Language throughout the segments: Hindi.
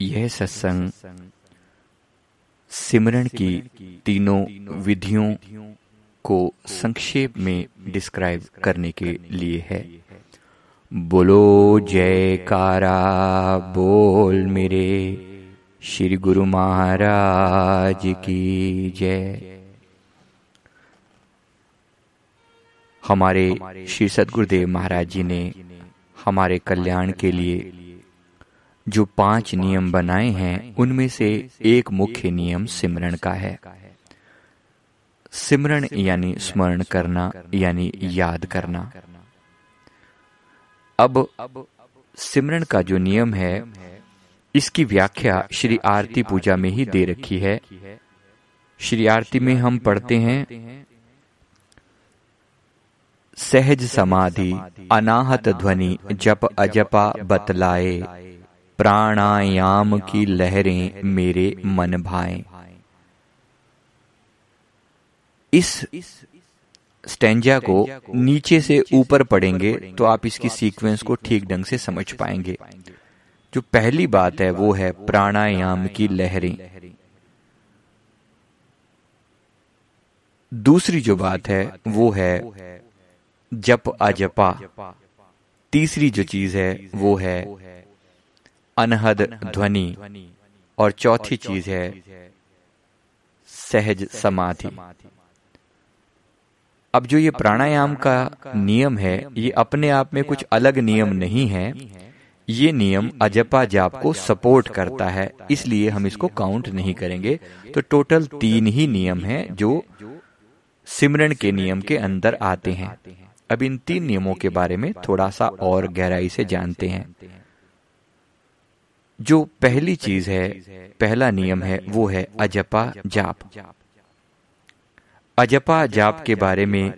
यह सत्संग सिमरण की तीनों विधियों को संक्षेप में डिस्क्राइब करने के लिए है। बोलो, जयकारा, बोल मेरे, श्री गुरु महाराज की जय। हमारे श्री सदगुरुदेव महाराज जी ने हमारे कल्याण के लिए जो पाँच नियम बनाए हैं, उनमें से एक मुख्य नियम सिमरण का है। सिमरण यानी स्मरण करना, यानी याद करना। अब सिमरण का जो नियम है, इसकी व्याख्या श्री आरती पूजा में ही दे रखी है। श्री आरती में हम पढ़ते हैं, सहज समाधि, अनाहत ध्वनि, जप अजपा बतलाए। प्राणायाम की लहरें मेरे मन भाए। इस स्टेंजा को नीचे से ऊपर पढ़ेंगे तो आप इसकी सीक्वेंस को ठीक ढंग से समझ पाएँगे। जो पहली बात है वो है प्राणायाम की लहरें। दूसरी जो बात है वो है जप अजपा। तीसरी जो चीज़ है वो है अनहद ध्वनि। और चौथी चीज़ है सहज समाधि। अब जो ये प्राणायाम का नियम है ये अपने आप में कुछ अलग नियम नहीं है। ये नियम अजपा जाप को सपोर्ट करता है। इसलिए हम इसको काउंट नहीं करेंगे। तो टोटल तीन ही नियम हैं जो सिमरन के नियम के अंदर आते हैं। अब इन तीन नियमों के बारे में थोड़ा सा और गहराई से जानते हैं। जो पहली चीज़ है पहला नियम है वो है अजपा जाप। अजपा जाप के बारे में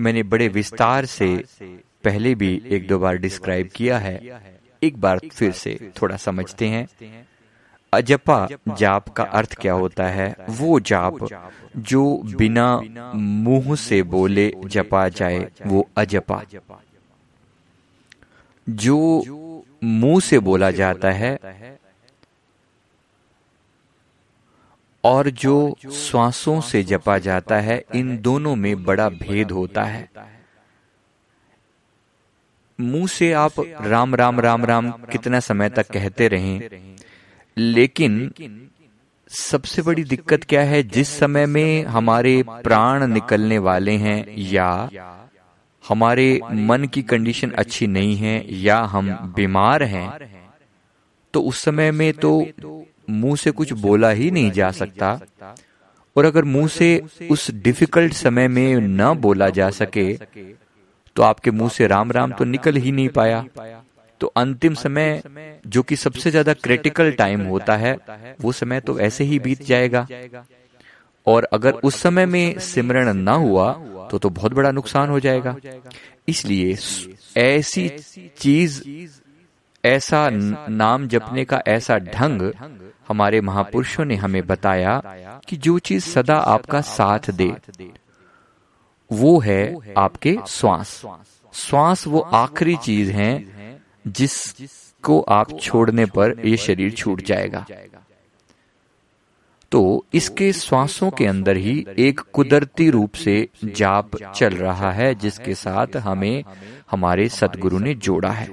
मैंने बड़े विस्तार से पहले भी एक दो बार डिस्क्राइब किया है। एक बार फिर से थोड़ा समझते हैं। अजपा जाप का अर्थ क्या होता है? वो जाप जो बिना मुँह से बोले जपा जाए वो अजपा। जो मुँह से बोला जाता है और जो श्वासों से जपा जाता है, इन दोनों में बड़ा भेद होता है। मुँह से आप राम राम राम राम कितना समय तक कहते रहें, लेकिन सबसे बड़ी दिक्कत क्या है, जिस समय में हमारे प्राण निकलने वाले हैं या हमारे मन की कंडीशन अच्छी नहीं है या हम बीमार हैं तो उस समय में तो मुँह से कुछ बोला ही नहीं जा सकता। और अगर मुँह से उस डिफ़िकल्ट समय में न बोला जा सके तो आपके मुँह से राम राम तो निकल ही नहीं पाया। तो अंतिम समय जो कि सबसे ज़्यादा क्रिटिकल टाइम होता है वो समय तो ऐसे ही बीत जाएगा। और अगर उस समय में सिमरण ना हुआ तो तो बहुत बड़ा नुकसान हो जाएगा। इसलिए ऐसी चीज़ ऐसा नाम जपने का ऐसा ढंग हमारे महापुरुषों ने हमें बताया कि जो चीज़ सदा आपका साथ दे वो है आपके श्वास। श्वास। वो आखिरी चीज़ है जिसको आप छोड़ने पर ये शरीर छूट जाएगा। तो इसके श्वासों के अंदर ही एक कुदरती रूप से जाप चल रहा है, जिसके साथ हमें हमारे सदगुरु ने जोड़ा है।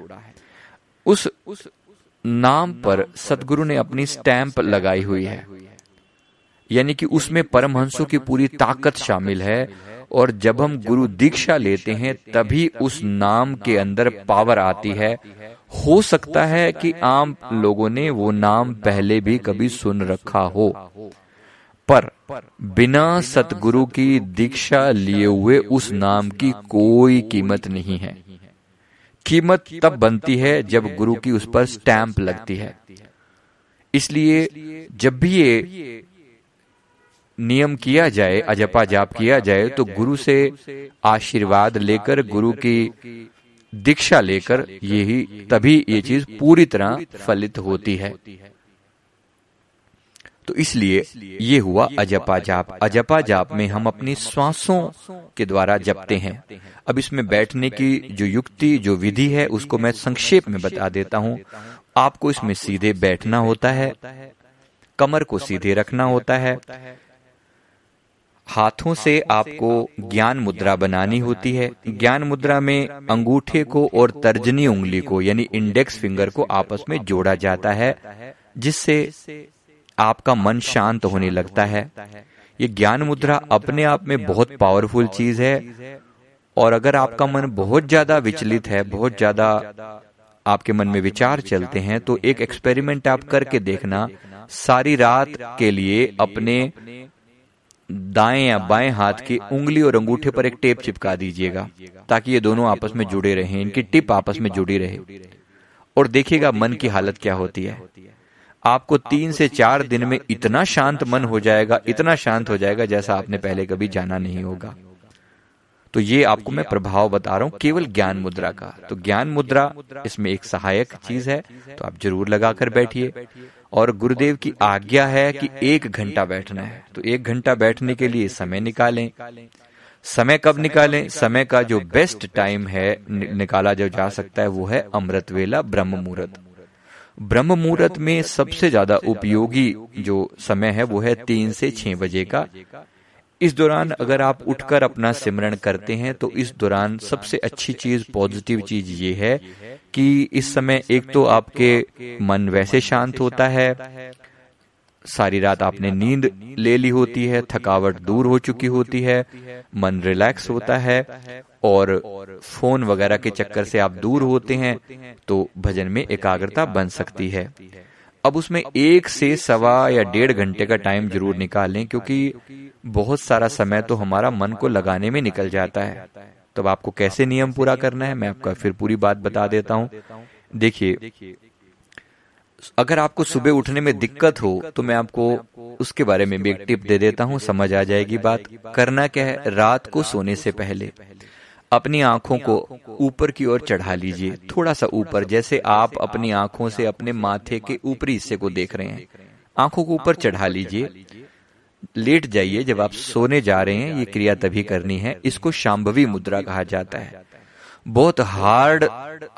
उस नाम पर सदगुरु ने अपनी स्टैंप लगाई हुई है। यानी कि उसमें परमहंसों की पूरी ताकत शामिल है, और जब हम गुरु दीक्षा लेते हैं, तभी उस नाम के अंदर पावर आती है हो सकता है कि आम लोगों ने वो नाम पहले भी कभी सुन रखा हो। पर बिना सतगुरु की दीक्षा लिए हुए उस नाम की कोई कीमत नहीं है। कीमत तब बनती है जब गुरु की उस पर स्टैंप लगती है। इसलिए जब भी ये नियम किया जाए, अजपा जाप किया जाए तो गुरु से आशीर्वाद लेकर गुरु की दीक्षा लेकर यही तभी ये चीज़ पूरी तरह फलित होती है। तो इसलिए ये हुआ अजपा जाप अजपा जाप में हम अपनी श्वासों के द्वारा जपते हैं। अब इसमें बैठने की जो युक्ति, जो विधि है, उसको मैं संक्षेप में बता देता हूँ। आपको इसमें सीधे बैठना होता है, कमर को सीधे रखना होता है हाथों से आपको ज्ञान मुद्रा बनानी होती है। ज्ञान मुद्रा में अंगूठे को और तर्जनी उंगली को यानी इंडेक्स फिंगर को आपस में जोड़ा जाता है जिससे आपका मन शांत होने लगता है। ये ज्ञान मुद्रा अपने आप में बहुत पावरफुल चीज़ है। और अगर आपका मन बहुत ज़्यादा विचलित है बहुत ज़्यादा आपके मन में विचार चलते हैं तो एक एक्सपेरिमेंट आप करके देखना। सारी रात के लिए अपने दाएँ या बाएँ हाथ की उंगली और अंगूठे पर एक टेप चिपका दीजिएगा, ताकि ये दोनों आपस में जुड़े रहें, इनकी टिप आपस में जुड़ी रहे। और देखिएगा मन की हालत क्या होती है। आपको तीन से चार दिन में इतना शांत मन हो जाएगा, इतना शांत हो जाएगा जैसा आपने पहले कभी जाना नहीं होगा। तो ये आपको मैं प्रभाव बता रहा हूँ केवल ज्ञान मुद्रा का। तो ज्ञान मुद्रा इसमें एक सहायक चीज़ है तो आप ज़रूर लगाकर बैठिए। और गुरुदेव की आज्ञा है कि एक घंटा बैठना है। तो एक घंटा बैठने के लिए समय निकालें। समय कब निकालें? समय का जो बेस्ट टाइम है निकाला जो जा सकता है वो है अमृत वेला ब्रह्म मुहूर्त ब्रह्म मुहूर्त में सबसे ज़्यादा उपयोगी जो समय है वो है तीन से छह बजे का। इस दौरान अगर आप उठकर अपना सिमरण करते हैं तो इस दौरान सबसे अच्छी चीज़, पॉजिटिव चीज़ ये है कि इस समय एक तो आपके मन वैसे शांत होता है, सारी रात आपने नींद ले ली होती है, थकावट दूर हो चुकी होती है, मन रिलैक्स होता है, और फ़ोन वगैरह के चक्कर से आप दूर होते हैं तो भजन में एकाग्रता बन सकती है। अब उसमें एक से सवा या डेढ़ घंटे का टाइम ज़रूर निकालें, क्योंकि बहुत सारा समय तो हमारा मन को लगाने में निकल जाता है। तब आपको कैसे नियम पूरा करना है? मैं आपका फिर पूरी बात बता देता हूँ। देखिए, अगर आपको सुबह उठने में दिक्कत हो तो मैं आपको उसके बारे में भी एक टिप दे देता हूँ। समझ आ जाएगी बात। करना क्या है? रात को सोने से पहले अपनी आँखों को ऊपर की ओर चढ़ा लीजिए। थोड़ा सा ऊपर, जैसे आप अपनी आँखों से अपने माथे के ऊपरी हिस्से को देख रहे हैं। आँखों को ऊपर चढ़ा लीजिए। लेट जाइए जब आप सोने जा रहे हैं ये क्रिया तभी करनी है। इसको शाम्भवी मुद्रा कहा जाता है। बहुत हार्ड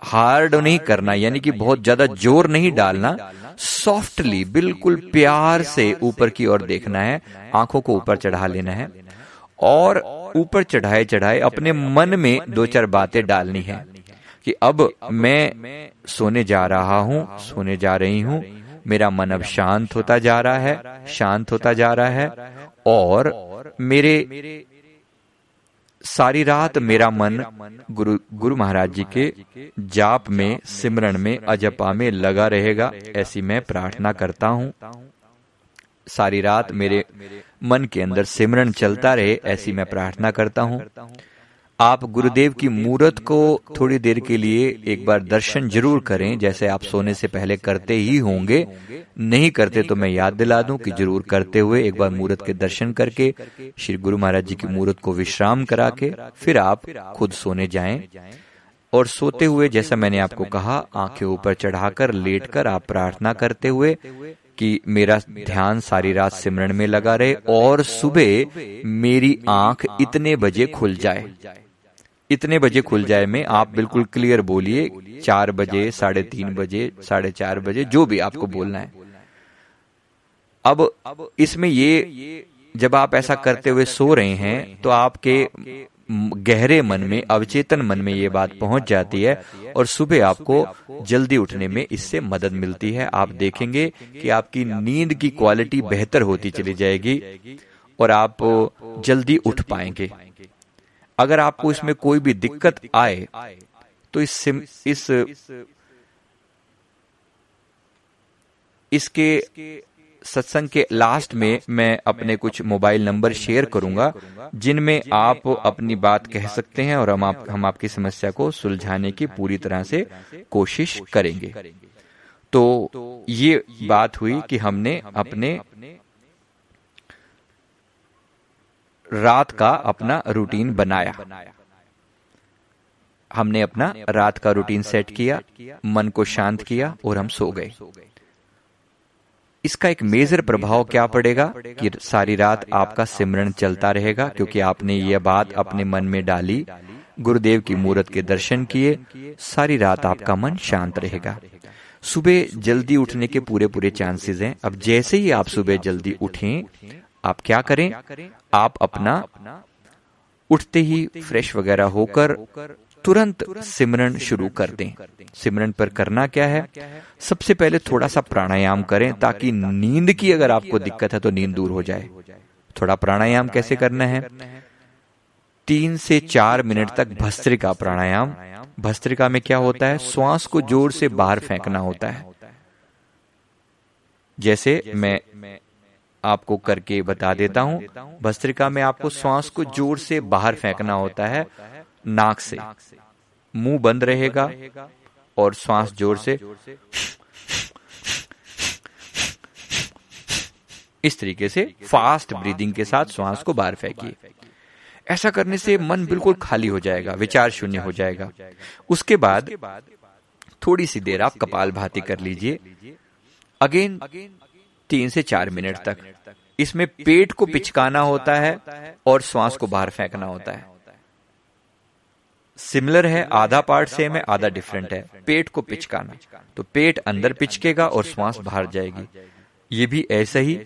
हार्ड नहीं करना यानी कि बहुत ज़्यादा ज़ोर नहीं डालना सॉफ्टली बिल्कुल प्यार से ऊपर की ओर देखना है आँखों को ऊपर चढ़ा लेना है। और ऊपर चढ़ाए चढ़ाए अपने मन में दो चार बातें डालनी है कि अब मैं सोने जा रहा हूँ सोने जा रही हूँ। मेरा मन अब शांत होता जा रहा है, शांत होता जा रहा है, और मेरे सारी रात मेरा मन गुरु गुरु महाराज जी के जाप में सिमरण में, अजपा में लगा रहेगा, ऐसी मैं प्रार्थना करता हूँ। सारी रात मेरे मन के अंदर सिमरण चलता रहे, ऐसी मैं प्रार्थना करता हूँ। आप गुरुदेव की मूर्त को थोड़ी देर के लिए एक बार दर्शन ज़रूर करें, जैसे आप सोने से पहले करते ही होंगे। नहीं करते तो मैं याद दिला दूँ कि ज़रूर करते हुए एक बार मूर्त के दर्शन करके, श्री गुरु महाराज जी की मूर्त को विश्राम करा के, फिर आप खुद सोने जाएँ। और सोते हुए, जैसा मैंने आपको कहा, आँखें ऊपर चढ़ाकर लेटकर आप प्रार्थना करते हुए कि मेरा ध्यान सारी रात सिमरण में लगा रहे और सुबह मेरी आँख इतने बजे खुल जाए। इतने बजे खुल जाए में आप बिल्कुल क्लियर बोलिए, चार बजे, साढ़े तीन बजे, साढ़े चार बजे, जो भी आपको बोलना है। अब, इसमें ये, जब आप ऐसा करते हुए सो रहे हैं तो आपके गहरे मन में, अवचेतन मन में ये बात पहुँच जाती है और सुबह आपको जल्दी उठने में इससे मदद मिलती है। आप देखेंगे कि आपकी नींद की क्वालिटी बेहतर होती चली जाएगी और आप जल्दी उठ पाएँगे। अगर आपको इसमें कोई भी दिक्कत आए तो इस सिम, इस इसके सत्संग के लास्ट में मैं अपने कुछ मोबाइल नंबर शेयर करूँगा जिनमें आप अपनी बात कह सकते हैं और हम आप हम आपकी समस्या को सुलझाने की पूरी तरह से कोशिश करेंगे। तो ये बात हुई कि हमने अपने रात का अपना रूटीन बनाया। हमने अपना रात का रूटीन सेट किया, मन को शांत किया और हम सो गए। इसका एक मेजर प्रभाव क्या पड़ेगा कि सारी रात आपका सिमरण चलता रहेगा, क्योंकि आपने यह बात अपने मन में डाली, गुरुदेव की मूर्त के दर्शन किए, सारी रात आपका मन शांत रहेगा। सुबह जल्दी उठने के पूरे पूरे चांसेस हैं। अब जैसे ही आप सुबह जल्दी उठें आप क्या करें? आप अपना उठते ही फ्रेश वगैरह होकर तुरंत सिमरन शुरू कर दें। सिमरन पर करना क्या है? सबसे पहले थोड़ा सा प्राणायाम करें ताकि नींद की अगर आपको दिक्कत है तो नींद दूर हो जाए। थोड़ा प्राणायाम कैसे करना है? तीन से चार मिनट तक भस्त्रिका प्राणायाम। भस्त्रिका में क्या होता है? श्वास को ज़ोर से बाहर फेंकना होता है। जैसे मैं आपको करके बता देता हूँ। भस्त्रिका में आपको श्वास को ज़ोर से बाहर फेंकना होता है नाक से। मुँह बंद रहेगा और श्वास ज़ोर से इस तरीके से फास्ट ब्रीदिंग के साथ श्वास को बाहर फेंकिए। ऐसा करने से मन बिल्कुल खाली हो जाएगा विचार शून्य हो जाएगा। उसके बाद थोड़ी सी देर आप कपाल भाती कर लीजिए। अगेन तीन से चार मिनट तक। इसमें पेट को पिचकाना होता है और श्वास को बाहर फेंकना होता है। सिमिलर है, आधा पार्ट सेम है, आधा डिफरेंट है। पेट को पिचकाना। तो पेट अंदर पिचकेगा और श्वास बाहर जाएगी। ये भी ऐसा ही।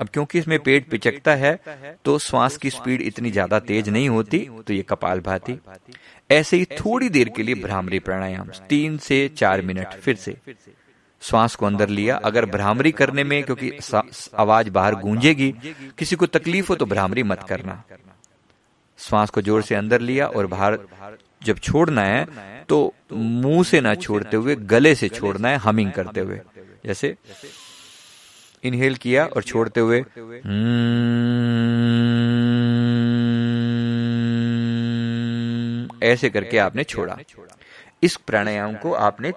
अब क्योंकि इसमें पेट पिचकता है तो श्वास की स्पीड इतनी ज़्यादा तेज नहीं होती तो ये कपाल भाती। ऐसे ही थोड़ी देर के लिए भ्रामरी प्राणायाम, तीन से चार मिनट फिर से। श्वास को अंदर लिया, अगर भ्रामरी करने में क्योंकि आवाज़ बाहर गूंजेगी, किसी को तकलीफ़ हो तो भ्रामरी मत करना। श्वास को ज़ोर से अंदर लिया और बाहर जब छोड़ना है तो मुँह से ना छोड़ते हुए, गले से छोड़ना है, हमिंग करते हुए। जैसे इनहेल किया और छोड़ते हुए ऐसे करके आपने छोड़ा। इस प्राणायाम को आपने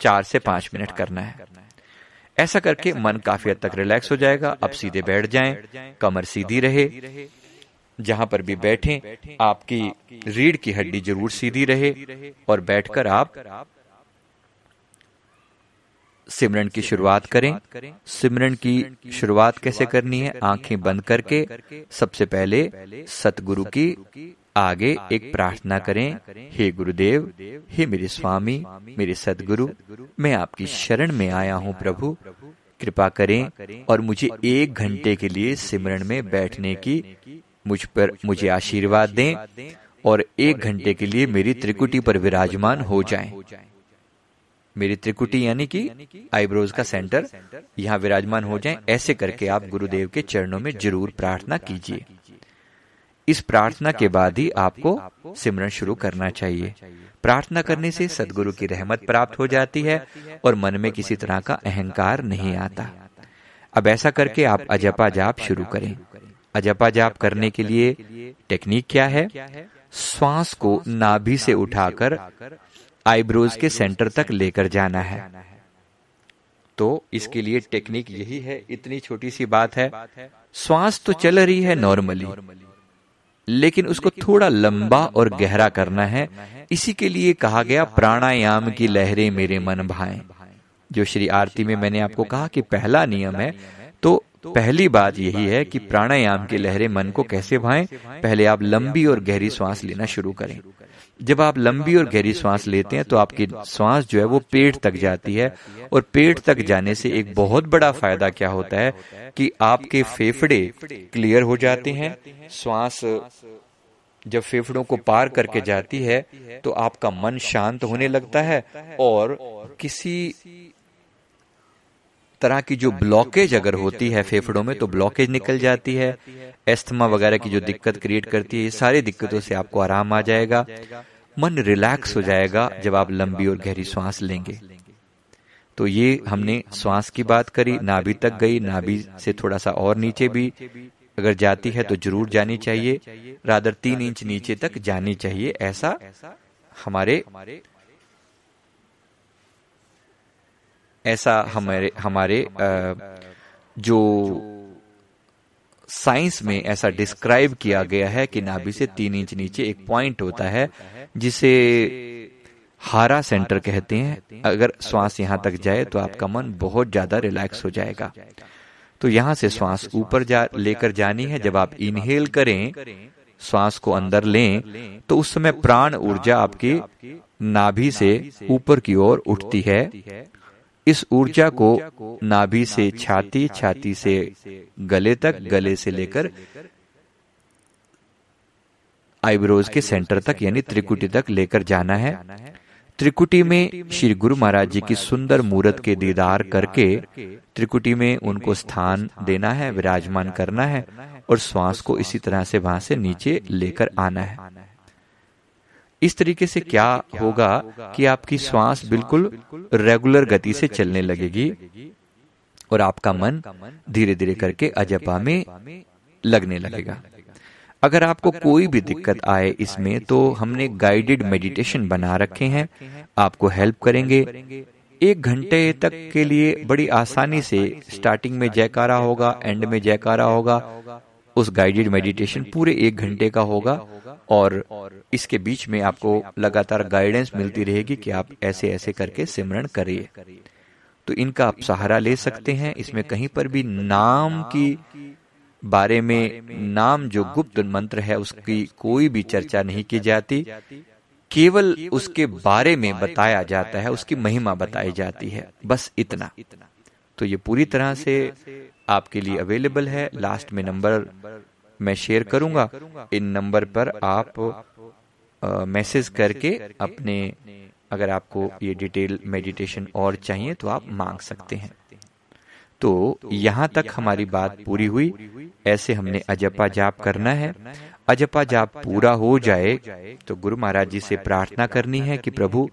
चार से पाँच मिनट करना है। ऐसा करके मन काफ़ी हद तक रिलैक्स हो जाएगा अब सीधे बैठ जाएँ, कमर सीधी रहे, जहाँ पर भी बैठें, आपकी रीढ़ की हड्डी ज़रूर सीधी रहे और बैठकर आप सिमरन की शुरुआत करें। सिमरन की शुरुआत कैसे करनी है? आँखें बंद करके सबसे पहले सतगुरु की आगे एक प्रार्थना करें। हे गुरुदेव हे मेरे स्वामी मेरे सतगुरु मैं आपकी शरण में आया हूँ प्रभु। कृपा करें और मुझे एक घंटे के लिए सिमरन में बैठने की मुझ पर मुझे आशीर्वाद दें और एक घंटे के लिए मेरी त्रिकुटी पर विराजमान हो जाएँ। मेरी त्रिकुटी यानी कि आईब्रोज का सेंटर, यहाँ विराजमान हो जाए, ऐसे करके आप गुरुदेव के चरणों में ज़रूर प्रार्थना कीजिए। इस प्रार्थना के बाद ही आपको सिमरन शुरू करना चाहिए। प्रार्थना करने से सदगुरु की रहमत प्राप्त हो जाती है और मन में किसी तरह का अहंकार नहीं आता। अब ऐसा करके आप अजपा जाप शुरू करें। अजपा जाप करने के लिए टेक्निक क्या है? श्वास को नाभि से उठाकर आईब्रोज के सेंटर तक लेकर जाना है। तो इसके लिए टेक्निक यही है इतनी छोटी सी बात है श्वास तो चल रही है नॉर्मली लेकिन उसको थोड़ा लंबा और गहरा करना है। इसी के लिए कहा गया प्राणायाम की लहरें मेरे मन भाए। जो श्री आरती में मैंने आपको कहा कि पहला नियम है तो पहली बात यही है कि प्राणायाम की लहरें मन को कैसे भाएँ पहले आप लंबी और गहरी श्वास लेना शुरू करें। जब आप लंबी और गहरी सांस लेते हैं तो आपकी सांस जो है वो पेट तक जाती है। और पेट तक जाने से एक बहुत बड़ा फ़ायदा क्या होता है कि आपके फेफड़े क्लियर हो जाते हैं। सांस जब फेफड़ों को पार करके जाती है तो आपका मन शांत होने लगता है और किसी तरह की जो ब्लॉकेज अगर होती है फेफड़ों में तो ब्लॉकेज निकल जाती है। एस्थमा वगैरह की जो दिक्कत क्रिएट करती है ये सारी दिक्कतों से आपको आराम आ जाएगा। मन रिलैक्स हो जाएगा जब आप लंबी और गहरी श्वास लेंगे। तो ये हमने श्वास की बात करी नाभि तक गई नाभि से थोड़ा सा और नीचे भी। अगर जाती है तो ज़रूर जानी चाहिए। रादर तीन इंच नीचे तक जानी चाहिए। ऐसा हमारे ऐसा हमारे हमारे जो साइंस में ऐसा डिस्क्राइब किया गया है कि नाभि से तीन इंच नीचे एक पॉइंट होता है, जिसे हारा सेंटर कहते हैं। अगर श्वास यहाँ तक जाए तो आपका मन बहुत ज़्यादा रिलैक्स हो जाएगा। तो यहाँ से श्वास ऊपर जा, लेकर जानी है। जब आप इनहेल करें, श्वास को अंदर लें तो उस समय प्राण ऊर्जा आपके नाभि से ऊपर की ओर उठती है। इस ऊर्जा को नाभि से छाती छाती से गले तक गले से लेकर आईब्रोज के सेंटर तक यानी त्रिकुटी तक लेकर जाना है। त्रिकुटी में श्री गुरु महाराज जी की सुंदर मूर्त के दीदार करके त्रिकुटी में उनको स्थान देना है विराजमान करना है और श्वास को इसी तरह से वहाँ से नीचे लेकर आना है। इस तरीके से क्या होगा कि आपकी श्वास बिल्कुल रेगुलर गति से चलने लगेगी और आपका मन धीरे धीरे करके अजपा में लगने लगेगा। अगर आपको कोई भी दिक्कत आए इसमें तो हमने गाइडेड मेडिटेशन बना रखे हैं। आपको हेल्प करेंगे। एक घंटे तक के लिए बड़ी आसानी से स्टार्टिंग में जयकारा होगा एंड में जयकारा होगा। उस गाइडेड मेडिटेशन पूरे एक घंटे का होगा और इसके बीच में आपको लगातार गाइडेंस मिलती रहेगी कि आप ऐसे ऐसे करके सिमरण करिए। तो इनका आप सहारा ले सकते हैं। इसमें कहीं पर भी नाम की बारे में, नाम जो गुप्त मंत्र है, उसकी कोई भी चर्चा नहीं की जाती। केवल उसके बारे में बताया जाता है, उसकी महिमा बताई जाती है। बस इतना। तो ये पूरी तरह से आपके लिए अवेलेबल है। लास्ट में नंबर मैं शेयर करूँगा। इन नंबर पर आप मैसेज करके अपने, अगर आपको ये डिटेल मेडिटेशन और चाहिए तो आप मांग सकते हैं। तो यहाँ तक हमारी बात पूरी हुई। ऐसे हमने अजपा जाप करना है। अजपा जाप पूरा हो जाए तो गुरु महाराज जी से प्रार्थना करनी है कि प्रभु,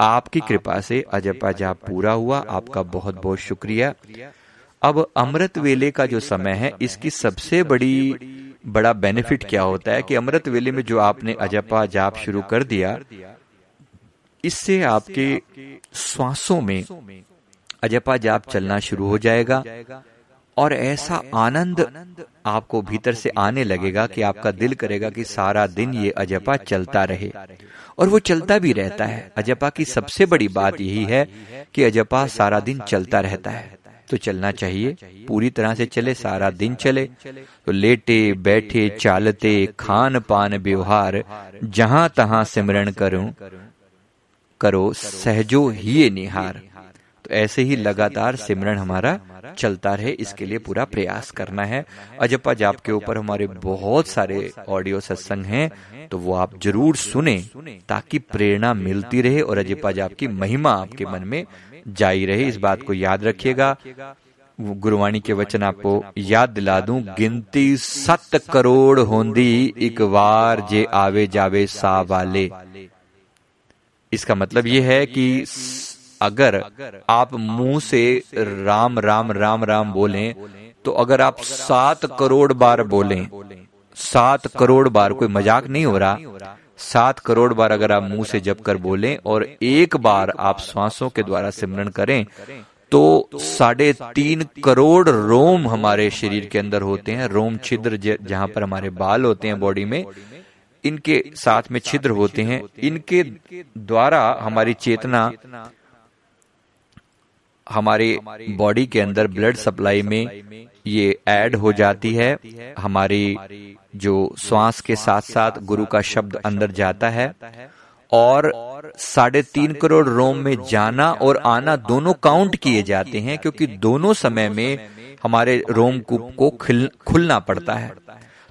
आपकी कृपा से अजपा जाप पूरा हुआ। आपका बहुत बहुत शुक्रिया। अब अमृत वेले का जो समय है, इसकी सबसे बड़ी बड़ा बेनिफिट क्या होता है कि अमृत वेले में जो आपने अजपा जाप शुरू कर दिया, इससे आपके श्वासों में अजपा जाप चलना शुरू हो जाएगा और ऐसा आनंद आपको भीतर से आने लगेगा कि आपका दिल करेगा कि सारा दिन ये अजपा चलता रहे। और वो चलता भी रहता है। अजपा की सबसे बड़ी बात यही है कि अजपा सारा दिन चलता रहता है। तो चलना चाहिए। पूरी तरह से चले, सारा दिन चले। तो लेटे, बैठे, चालते खान पान व्यवहार, जहाँ तहां सिमरण करूँ, करो, सहजो ही निहार। तो ऐसे ही लगातार सिमरण हमारा चलता रहे। इसके लिए पूरा प्रयास करना है। अजपा जाप के ऊपर हमारे बहुत सारे ऑडियो सत्संग हैं। तो वो आप ज़रूर सुने, ताकि प्रेरणा मिलती रहे और अजपा जाप की महिमा आपके मन में जाई रहे, इस बात को याद रखिएगा। गुरुवाणी के वचन आपको याद दिला दूँ, गिनती सत करोड़ होंदी, एक बार जे आवे जावे सा वाले इसका मतलब यह है कि अगर आप मुँह से राम राम राम राम बोलें तो अगर आप सात करोड़ बार बोलें, सात करोड़ बार कोई मज़ाक नहीं हो रहा सात करोड़ बार अगर आप मुँह से जप कर बोलें और एक बार आप श्वासों के द्वारा सिमरण करें तो साढ़े तीन करोड़ रोम हमारे शरीर के अंदर होते हैं, रोम छिद्र जहाँ पर हमारे बाल होते हैं बॉडी में, इनके साथ में छिद्र होते हैं, इनके द्वारा हमारी चेतना हमारे बॉडी के अंदर ब्लड सप्लाई में ये ऐड हो जाती है, हमारी जो श्वास के साथ साथ गुरु का शब्द अंदर जाता है और साढ़े तीन करोड़ रोम में जाना और आना दोनों काउंट किए जाते हैं क्योंकि दोनों समय में हमारे रोम कूप को खुलना पड़ता है।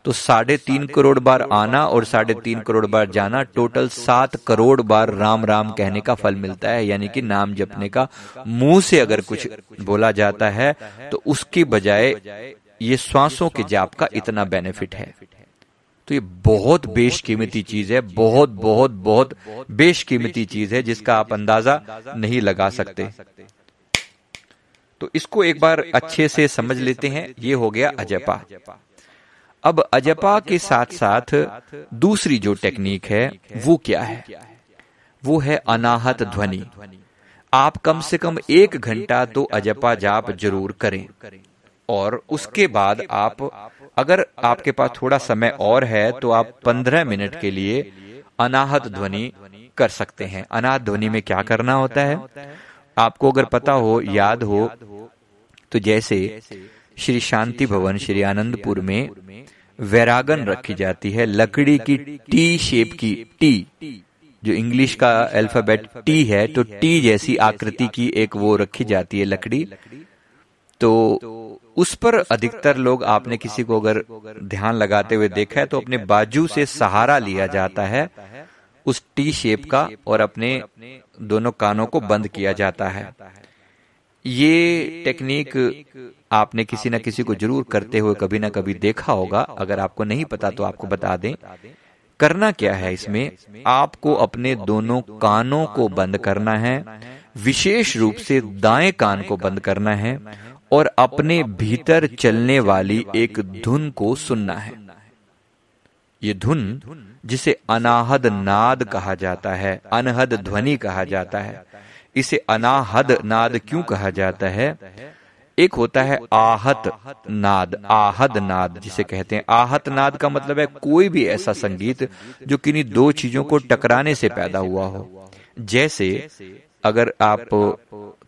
तो साढ़े तीन करोड़ बार आना और साढ़े तीन करोड़ बार जाना टोटल सात करोड़ बार राम राम कहने का फल मिलता है, यानी कि नाम जपने का मुँह से अगर कुछ बोला जाता है तो उसकी बजाय ये श्वासों के जाप का इतना बेनिफिट है। तो ये बहुत बेशकीमती चीज़ है बहुत बहुत बहुत बेशकीमती चीज़ है जिसका आप अंदाज़ा नहीं लगा सकते। तो इसको एक बार अच्छे से समझ लेते हैं ये हो गया अजपा। अब अजपा के साथ साथ दूसरी जो टेक्निक है वो क्या है? वो है अनाहत ध्वनि। आप कम से कम एक घंटा तो अजपा जाप ज़रूर करें। और उसके बाद आप अगर आपके पास थोड़ा समय और है तो आप पंद्रह मिनट के लिए अनाहत ध्वनि कर सकते हैं। अनाहत ध्वनि में क्या करना होता है? आपको अगर पता हो याद हो तो जैसे श्री शांति भवन श्री आनंदपुर में वैरागन रखी जाती है लकड़ी की टी शेप की टी। जो इंग्लिश का अल्फ़ाबेट टी है तो टी जैसी आकृति की एक वो रखी जाती है लकड़ी। तो उस पर अधिकतर लोग आपने किसी को अगर ध्यान लगाते हुए देखा है तो अपने बाजू से सहारा लिया जाता है, उस टी शेप का और अपने दोनों कानों को बंद किया जाता है। ये टेक्निक आपने किसी न किसी को ज़रूर करते हुए कभी ना कभी देखा होगा। अगर आपको नहीं पता तो आपको बता दें। करना क्या है इसमें? आपको अपने दोनों कानों को बंद करना है। विशेष रूप से दाएँ कान को बंद करना है। और अपने भीतर चलने वाली एक धुन को सुनना है। ये धुन, जिसे अनाहद नाद कहा जाता है, अनहद ध्वनि कहा जाता है। इसे अनाहद नाद क्यों कहा जाता है? एक होता है आहत नाद, आहद नाद, जिसे कहते हैं। आहत नाद का मतलब है कोई भी ऐसा संगीत जो किन्हीं दो चीज़ों को टकराने से पैदा हुआ हो। जैसे अगर आप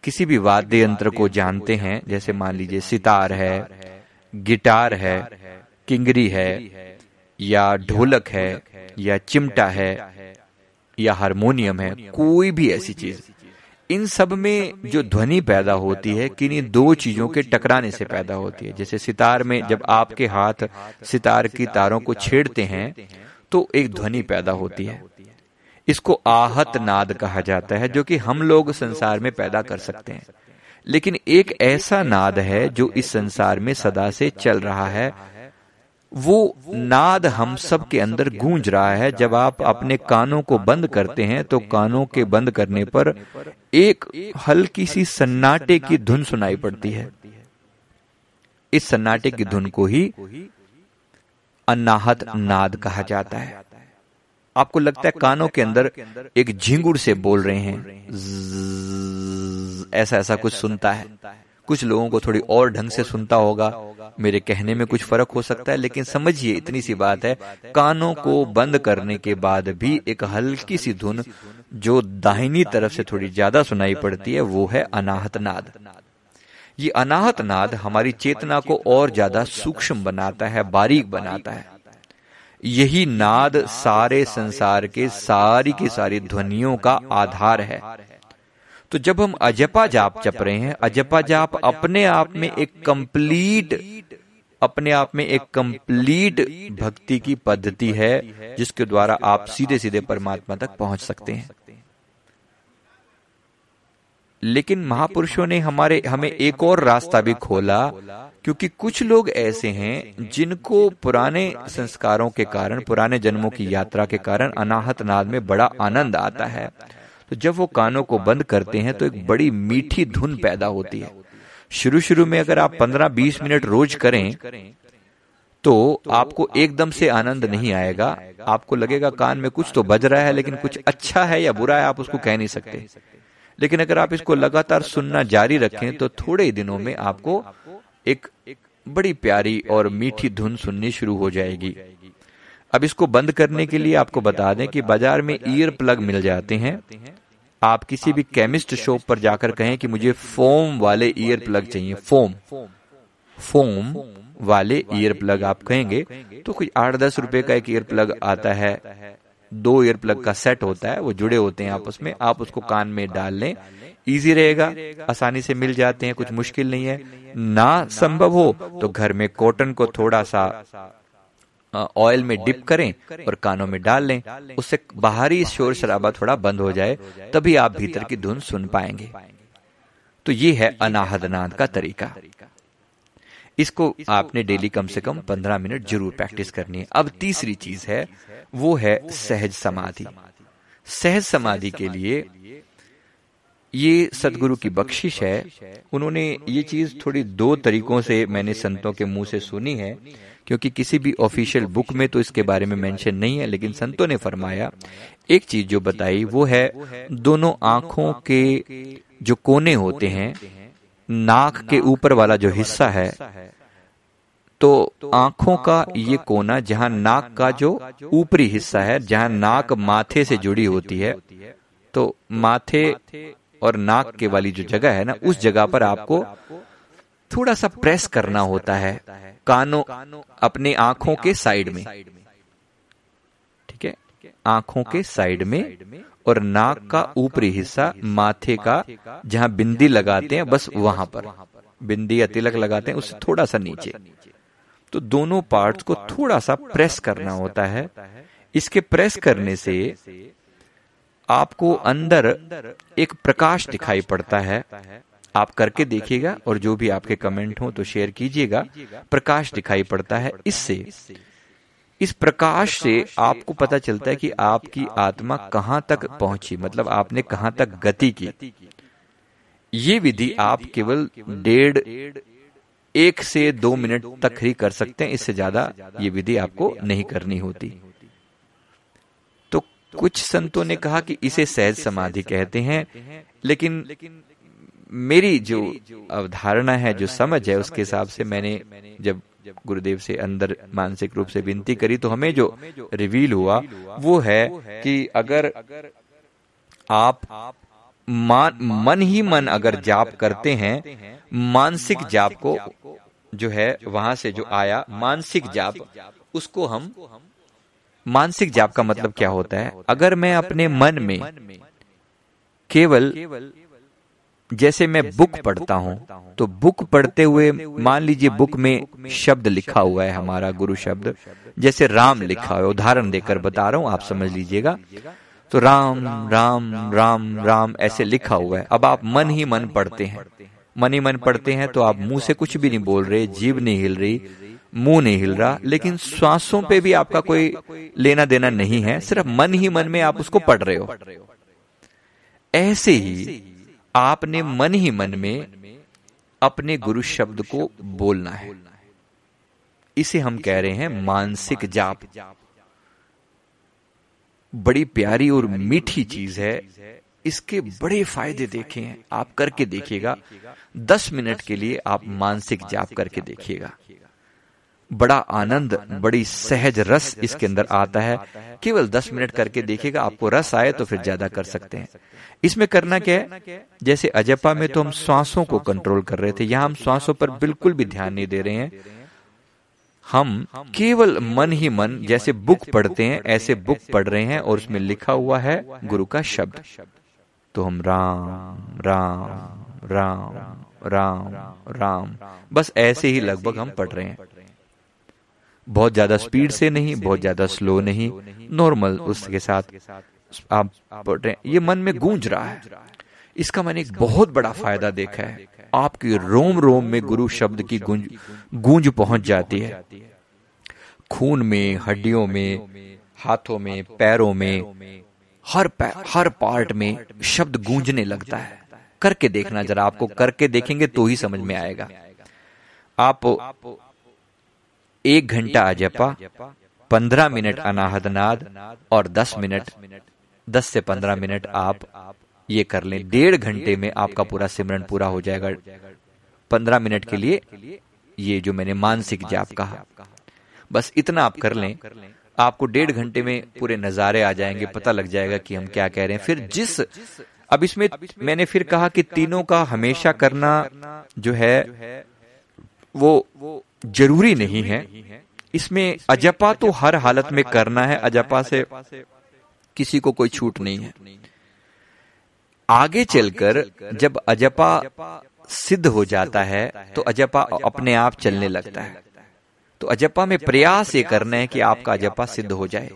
किसी भी वाद्य यंत्र को जानते हैं, जैसे मान लीजिए सितार है, गिटार है, किंगरी है, या ढोलक है, या चिमटा है, या हारमोनियम है, कोई भी ऐसी चीज़, इन सब में जो ध्वनि पैदा होती है, किन्हीं दो चीज़ों के टकराने से पैदा होती है। जैसे सितार में जब आपके हाथ सितार की तारों को छेड़ते हैं तो एक ध्वनि पैदा होती है। इसको आहत नाद कहा जाता है, जो कि हम लोग संसार में पैदा कर सकते हैं। लेकिन एक ऐसा नाद है जो इस संसार में सदा से चल रहा है। वो नाद हम सब के अंदर गूंज रहा है। जब आप अपने कानों को बंद करते हैं तो कानों के बंद करने पर एक हल्की सी सन्नाटे की धुन सुनाई पड़ती है। इस सन्नाटे की धुन को ही अनाहत नाद कहा जाता है। आपको लगता है कानों के अंदर एक झिंगुर से बोल रहे हैं। ऐसा ऐसा कुछ सुनता है। कुछ लोगों को थोड़ी और ढंग से सुनता होगा। मेरे कहने में कुछ फ़र्क हो सकता है लेकिन समझिए इतनी सी बात है। कानों को बंद करने के बाद भी एक हल्की सी धुन जो दाहिनी तरफ़ से थोड़ी ज़्यादा सुनाई पड़ती है वो है अनाहत नाद। ये अनाहत नाद हमारी चेतना को और ज़्यादा सूक्ष्म बनाता है बारीक बनाता है। यही नाद सारे संसार के सारी की सारी ध्वनियों का आधार है। तो जब हम अजपा जाप जप रहे हैं, अजपा जाप अपने आप में एक कंप्लीट, अपने आप में एक कंप्लीट भक्ति की पद्धति है, जिसके द्वारा आप सीधे सीधे परमात्मा तक पहुँच सकते हैं। लेकिन महापुरुषों ने हमारे हमें एक और रास्ता भी खोला क्योंकि कुछ लोग ऐसे हैं जिनको पुराने संस्कारों के कारण पुराने जन्मों की यात्रा के कारण अनाहत नाद में बड़ा आनंद आता है। तो जब वो कानों को बंद करते हैं तो एक बड़ी मीठी धुन पैदा होती है। शुरू शुरू में अगर आप 15-20 मिनट रोज करें तो आपको एकदम से आनंद नहीं आएगा। आपको लगेगा कान में कुछ तो बज रहा है लेकिन कुछ अच्छा है या बुरा है आप उसको कह नहीं सकते। लेकिन अगर आप इसको लगातार सुनना जारी रखें तो थोड़े ही दिनों में आपको एक बड़ी प्यारी और मीठी धुन सुननी शुरू हो जाएगी। अब इसको बंद करने के लिए आपको बता दें कि बाज़ार में ईयर प्लग मिल जाते हैं। आप किसी भी केमिस्ट शॉप पर जाकर कहें कि मुझे फोम वाले ईयर प्लग चाहिए। फोम फोम वाले ईयर प्लग आप कहेंगे तो कुछ आठ दस रुपए का एक ईयर प्लग आता है। दो ईयर प्लग का सेट होता है, वो जुड़े होते हैं आपस में, आप उसको कान में डाल लें इजी रहेगा, आसानी से मिल जाते हैं, कुछ मुश्किल नहीं है। ना संभव हो तो घर में कॉटन को थोड़ा सा ऑयल में डिप करें और कानों में डाल लें। उससे बाहरी शोर शराबा थोड़ा बंद हो जाए, तभी आप भीतर की धुन सुन पाएँगे। तो ये है अनाहदनाद का तरीका। इसको आपने डेली कम से कम पंद्रह मिनट ज़रूर प्रैक्टिस करनी है। अब तीसरी चीज़ है वो है सहज समाधि। सहज समाधि के लिए ये सदगुरु की बख्शिश है। उन्होंने ये चीज़ थोड़ी दो तरीकों से मैंने संतों के मुँह से सुनी है क्योंकि किसी भी ऑफिशियल बुक में तो इसके बारे में मेंशन नहीं है लेकिन संतों ने फरमाया। एक चीज़ जो बताई वो है दोनों आँखों के जो कोने होते हैं। नाक के ऊपर वाला जो हिस्सा है तो आँखों का ये कोना जहाँ नाक का जो ऊपरी हिस्सा है जहाँ नाक माथे से जुड़ी होती है तो माथे और नाक के वाली जो जगह है ना उस जगह पर आपको थोड़ा सा प्रेस करना होता है कानों अपने आँखों के साइड में। आँखों के साइड में और नाक का ऊपरी हिस्सा माथे का जहाँ बिंदी लगाते हैं बस वहाँ पर। बिंदी या तिलक लगाते हैं उससे थोड़ा सा नीचे। तो दोनों पार्ट्स को थोड़ा सा प्रेस करना होता है। इसके प्रेस करने से आपको अंदर एक प्रकाश दिखाई पड़ता है। आप करके देखिएगा और जो भी आपके कमेंट हो तो शेयर कीजिएगा। प्रकाश दिखाई पड़ता है इससे। इस प्रकाश से आपको पता चलता है कि आपकी आत्मा कहाँ तक पहुँची? मतलब आपने कहाँ तक गति की? ये विधि आप केवल डेढ़ एक से दो मिनट तक ही कर सकते हैं। इससे ज़्यादा ये विधि आपको नहीं करनी होती। तो कुछ संतों ने कहा कि इसे सहज समाधि कहते हैं। लेकिन मेरी जो अवधारणा है जो समझ है उसके हिसाब से मैंने जब गुरुदेव से अंदर मानसिक रूप से विनती करी तो हमें जो रिवील हुआ, वो है कि अगर आप मान, मन ही मन अगर जाप करते हैं, मानसिक जाप को जो है वहाँ से जो आया, मानसिक जाप, उसको हम मानसिक जाप का मतलब क्या होता है? अगर मैं अपने मन में केवल जैसे मैं बुक पढ़ता हूँ तो बुक पढ़ते हुए मान लीजिए बुक में शब्द लिखा हुआ है हमारा गुरु शब्द। जैसे राम लिखा हुआ उदाहरण देकर बता रहा हूँ आप समझ लीजिएगा। तो राम राम राम राम ऐसे लिखा हुआ है। अब आप मन ही मन पढ़ते हैं। मन ही मन पढ़ते हैं तो आप मुँह से कुछ भी नहीं बोल रहे जीव नहीं हिल रही मुँह नहीं हिल रहा लेकिन श्वासों पे भी आपका कोई लेना देना नहीं है सिर्फ़ मन ही मन में आप उसको पढ़ रहे हो। ऐसे ही। आपने मन ही मन में अपने गुरु शब्द को बोलना है। इसे हम कह रहे हैं मानसिक जाप। बड़ी प्यारी और मीठी चीज़ है। इसके बड़े फ़ायदे देखे। हैं आप करके देखिएगा। दस मिनट के लिए आप मानसिक जाप करके देखिएगा। बड़ा आनंद, बड़ी सहज रस इसके अंदर आता है। केवल दस मिनट करके देखिएगा, आपको रस आए तो फिर ज़्यादा कर सकते हैं। इसमें करना क्या है? जैसे अजपा में तो हम श्वासों को कंट्रोल कर रहे थे, यहाँ हम श्वासों पर बिल्कुल भी ध्यान नहीं दे रहे हैं। हम केवल मन ही मन जैसे बुक पढ़ते हैं, ऐसे बुक पढ़ रहे हैं और उसमें लिखा हुआ है गुरु का शब्द। तो हम राम राम राम राम राम, बस ऐसे ही लगभग हम पढ़ रहे हैं। बहुत ज़्यादा स्पीड से नहीं बहुत ज़्यादा स्लो नहीं नॉर्मल उसके साथ आप पढ़ रहे हैं। ये मन में गूंज रहा है। इसका मैंने एक बहुत बड़ा फ़ायदा देखा है। आपकी रोम रोम में गुरु शब्द की गूंज गूंज पहुँच जाती है। खून में हड्डियों में हाथों में पैरों में हर हर पार्ट में शब्द गूंजने लगता है। करके देखना जरा आपको करके देखेंगे तो ही समझ में आएगा। आप एक घंटा अजपा पंद्रह मिनट अनाहद नाद और दस मिनट दस से पंद्रह मिनट आप ये कर लें। डेढ़ घंटे में आपका पूरा सिमरन पूरा हो जाएगा। पंद्रह मिनट के लिए ये जो मैंने मानसिक जाप कहा। बस इतना आप कर लें। आपको डेढ़ घंटे में पूरे नजारे आ जाएँगे पता लग जाएगा कि हम क्या कह रहे हैं। फिर जिस अब इसमें मैंने फिर कहा कि तीनों का हमेशा करना जो है वो ज़रूरी नहीं है। इसमें अजपा तो हर हालत में करना है, अजपा से किसी को कोई छूट नहीं है। आगे चलकर जब अजपा सिद्ध हो जाता है तो अजपा अपने आप चलने लगता है। तो अजपा में प्रयास ये करना है कि आपका अजपा सिद्ध हो जाए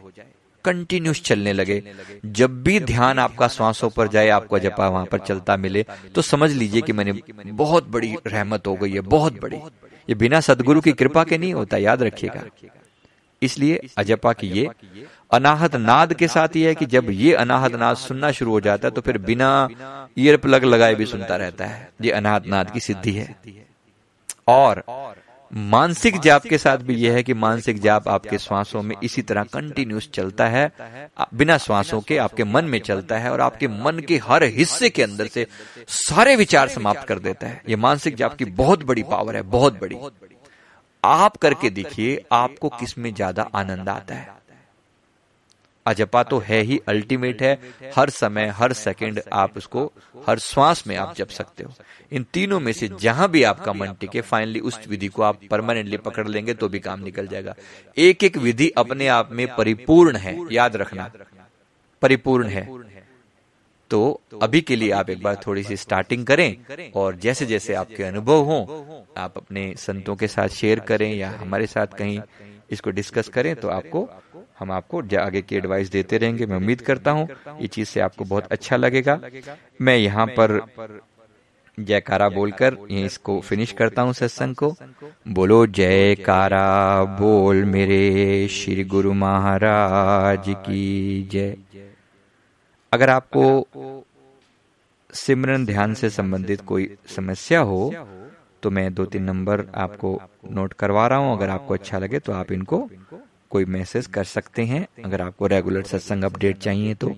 कंटिन्यूस चलने लगे। जब भी ध्यान आपका श्वासों पर जाए, आपको अजपा वहाँ पर चलता मिले। तो समझ लीजिए कि मैंने बहुत बड़ी रहमत हो गई है, बहुत बड़ी। ये बिना सदगुरु की कृपा के नहीं होता, याद रखिएगा। इसलिए अजपा की ये अनाहत नाद के साथ ये है कि जब ये अनाहत नाद सुनना शुरू हो जाता है तो फिर बिना ईयर प्लग लगाए भी सुनता रहता है। ये अनाहत नाद की सिद्धि है। और मानसिक जाप के साथ भी यह है कि मानसिक जाप आपके श्वासों में इसी तरह कंटिन्यूस चलता है बिना श्वासों के आपके मन में चलता है और आपके मन के हर हिस्से के अंदर से सारे विचार समाप्त कर देता है। ये मानसिक जाप की बहुत बड़ी पावर है बहुत बड़ी। आप करके देखिए आपको किसमें ज़्यादा आनंद आता है? अजपा तो है ही अल्टीमेट है। हर समय, हर सेकंड आप उसको, हर श्वास में आप जप सकते हो। इन तीनों में से जहाँ भी आपका मन टिके फाइनली उस विधि को आप परमानेंटली पकड़ लेंगे तो भी काम निकल जाएगा। एक एक विधि अपने आप में परिपूर्ण है, याद रखना। परिपूर्ण है। तो अभी के लिए आप एक बार थोड़ी सी स्टार्टिंग करें और जैसे जैसे आपके अनुभव हो, आप अपने संतों के साथ शेयर करें या हमारे साथ कहीं इसको डिस्कस करें तो आपको हम आपको आगे की एडवाइस देते रहेंगे। मैं उम्मीद करता हूँ, ये चीज़ से आपको बहुत अच्छा लगेगा। मैं यहाँ पर जयकारा बोलकर ये इसको फिनिश करता हूँ सत्संग को। बोलो, जयकारा बोल मेरे श्री गुरु महाराज की जय। अगर आपको सिमरन ध्यान से संबंधित कोई समस्या हो तो मैं दो तीन नंबर आपको नोट करवा रहा हूँ। अगर आपको अच्छा लगे तो आप इनको कोई मैसेज कर सकते हैं। अगर आपको रेगुलर सत्संग अपडेट चाहिए तो।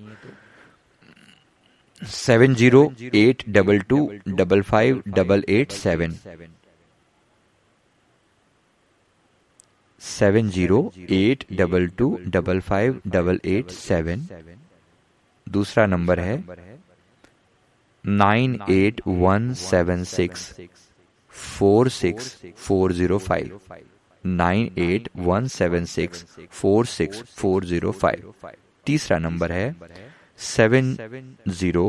Seven zero eight double two double five double eight seven seven zero eight double two double five double eight seven दूसरा नंबर है। Nine eight one seven six four six four zero five nine eight one seven six four six four zero five. तीसरा नंबर है seven zero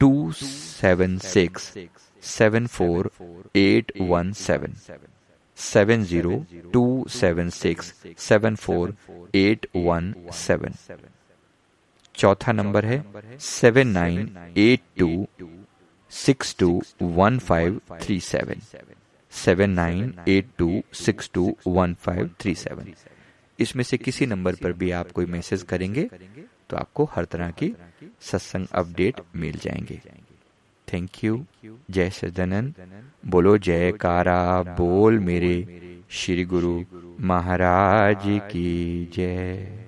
two seven six seven four eight one seven. Seven zero two seven six seven four eight one seven. चौथा नंबर है seven nine eight two six two one five three seven. Seven nine eight two six two one five three seven इसमें से किसी नंबर पर भी आप कोई मैसेज करेंगे तो आपको हर तरह की सत्संग अपडेट मिल जाएँगे। थैंक यू जय सदानंद बोलो जय कारा बोल मेरे श्री गुरु महाराज की जय।